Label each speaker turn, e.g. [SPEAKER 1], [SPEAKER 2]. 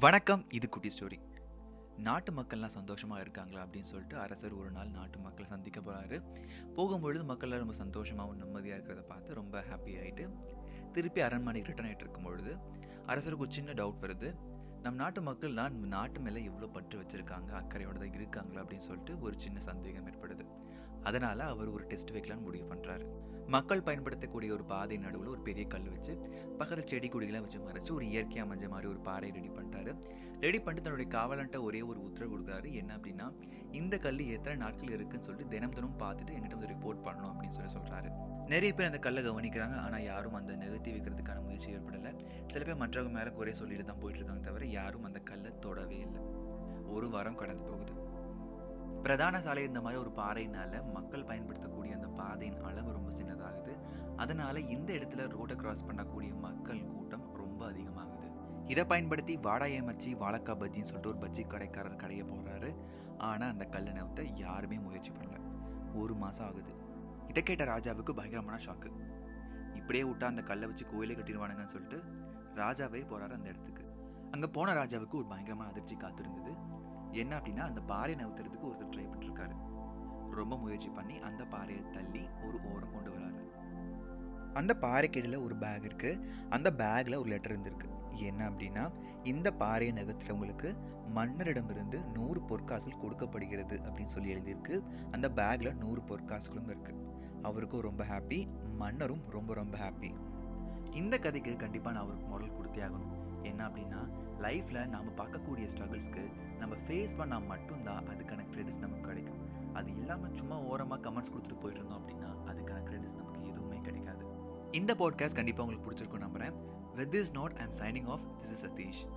[SPEAKER 1] வணக்கம் இது குட்டி ஸ்டோரி. நாட்டு மக்கள்லாம் சந்தோஷமா இருக்காங்களா அப்படின்னு சொல்லிட்டு அரசர் ஒரு நாள் நாட்டு மக்களை சந்திக்க போறாரு. போகும்பொழுது மக்கள் ரொம்ப சந்தோஷமாகவும் நிம்மதியா இருக்கிறத பார்த்து ரொம்ப ஹாப்பி ஆயிட்டு திருப்பி அரண்மனைக்கு ரிட்டர்ன் ஆயிட்டு இருக்கும் பொழுது அரசருக்கு ஒரு சின்ன டவுட் வருது. நம் நாட்டு மக்கள்லாம் நாட்டு மேலே எவ்வளோ பற்று வச்சிருக்காங்க அக்கறையோட தான் இருக்காங்களா அப்படின்னு சொல்லிட்டு ஒரு சின்ன சந்தேகம் ஏற்படுது. அதனால அவர் ஒரு டெஸ்ட் வைக்கலாம்னு முடிவு பண்றாரு. மக்கள் பயன்படுத்தக்கூடிய ஒரு பாதை நடுவுல ஒரு பெரிய கல் வச்சு பக்கத்துல செடி கொடிகளை வச்சு மறைச்சு ஒரு இயற்கையா அமைஞ்ச மாதிரி ஒரு பாறை ரெடி பண்ணிட்டாரு. ரெடி பண்ணிட்டு தன்னுடைய காவலன்ட்ட ஒரே ஒரு உத்தரவு கொடுக்குறாரு. என்ன அப்படின்னா இந்த கல் எத்தனை நாட்கள் இருக்குன்னு சொல்லிட்டு தினம் தினம் பார்த்துட்டு என்கிட்ட வந்து ரிப்போர்ட் பண்ணணும் அப்படின்னு சொல்லி சொல்றாரு. நிறைய பேர் அந்த கல்லை கவனிக்கிறாங்க. ஆனா யாரும் அந்த நிகழ்த்தி வைக்கிறதுக்கான முயற்சி ஏற்படல. சில பேர் மற்றவங்க மேல குறை சொல்லிட்டு தான் போயிட்டு இருக்காங்க தவிர யாரும் அந்த கல்லை தொடவே இல்லை. ஒரு வாரம் கடந்து போகுது. பிரதான சாலை இந்த மாதிரி ஒரு பாறையினால மக்கள் பயன்படுத்தக்கூடிய அந்த பாதையின் அளவு ரொம்ப சின்னதாகுது. அதனால இந்த இடத்துல ரோட்டை கிராஸ் பண்ணக்கூடிய மக்கள் கூட்டம் ரொம்ப அதிகமாகுது. இதை பயன்படுத்தி வாடா ஏமச்சி வாழக்கா பஜ்ஜின்னு சொல்லிட்டு ஒரு பஜ்ஜி கடைக்காரர் கடைய போறாரு ஆனா அந்த கல் நவுத்த யாருமே முயற்சி பண்ணல. ஒரு மாசம் ஆகுது. இதை கேட்ட ராஜாவுக்கு பயங்கரமான ஷாக்கு இப்படியே விட்டா அந்த கல்லை வச்சு கோயிலே கட்டிடுவானுங்கன்னு சொல்லிட்டு ராஜாவே போறாரு அந்த இடத்துக்கு. அங்க போன ராஜாவுக்கு ஒரு பயங்கரமான அதிர்ச்சி காத்திருந்தது. என்ன அப்படின்னா அந்த பாறையை நவுத்துறதுக்கு ஒருத்தர் ட்ரை பண்ணிருக்காரு. ரொம்ப முயற்சி பண்ணி அந்த பாறையை தள்ளி ஒரு ஓரம் கொண்டு வராரு. அந்த பாறைக்கடியில ஒரு பேக் இருக்கு. அந்த பேக்ல ஒரு லெட்டர் இருந்திருக்கு. என்ன அப்படின்னா இந்த பாறையை நகர்த்துறவங்களுக்கு மன்னரிடமிருந்து நூறு பொற்காசுகள் கொடுக்கப்படுகிறது அப்படின்னு சொல்லி எழுதியிருக்கு. அந்த பேக்ல நூறு பொற்காசுகளும் இருக்கு. அவருக்கும் ரொம்ப ஹாப்பி மன்னரும் ரொம்ப ரொம்ப ஹாப்பி இந்த கதைக்கு கண்டிப்பாக நான் அவருக்கு முரல் கொடுத்தே ஆகணும். என்ன அப்படின்னா லைஃப்பில் நாம் பார்க்கக்கூடிய ஸ்ட்ரகிள்ஸ்க்கு ஃபேஸ் பண்ணா மட்டும்தான் அதுக்கான கிரெடிட்ஸ் நமக்கு கிடைக்கும். அது இல்லாமல் சும்மா ஓரமா கமெண்ட்ஸ் கொடுத்துட்டு போயிட்டு இருந்தோம் அப்படின்னா அதுக்கான கிரெடிட்ஸ் நமக்கு எதுவுமே கிடைக்காது. இந்த பாட்காஸ்ட் கண்டிப்பா உங்களுக்கு பிடிச்சிருக்கும் நம்புறேன். With this note I am signing off this is Satish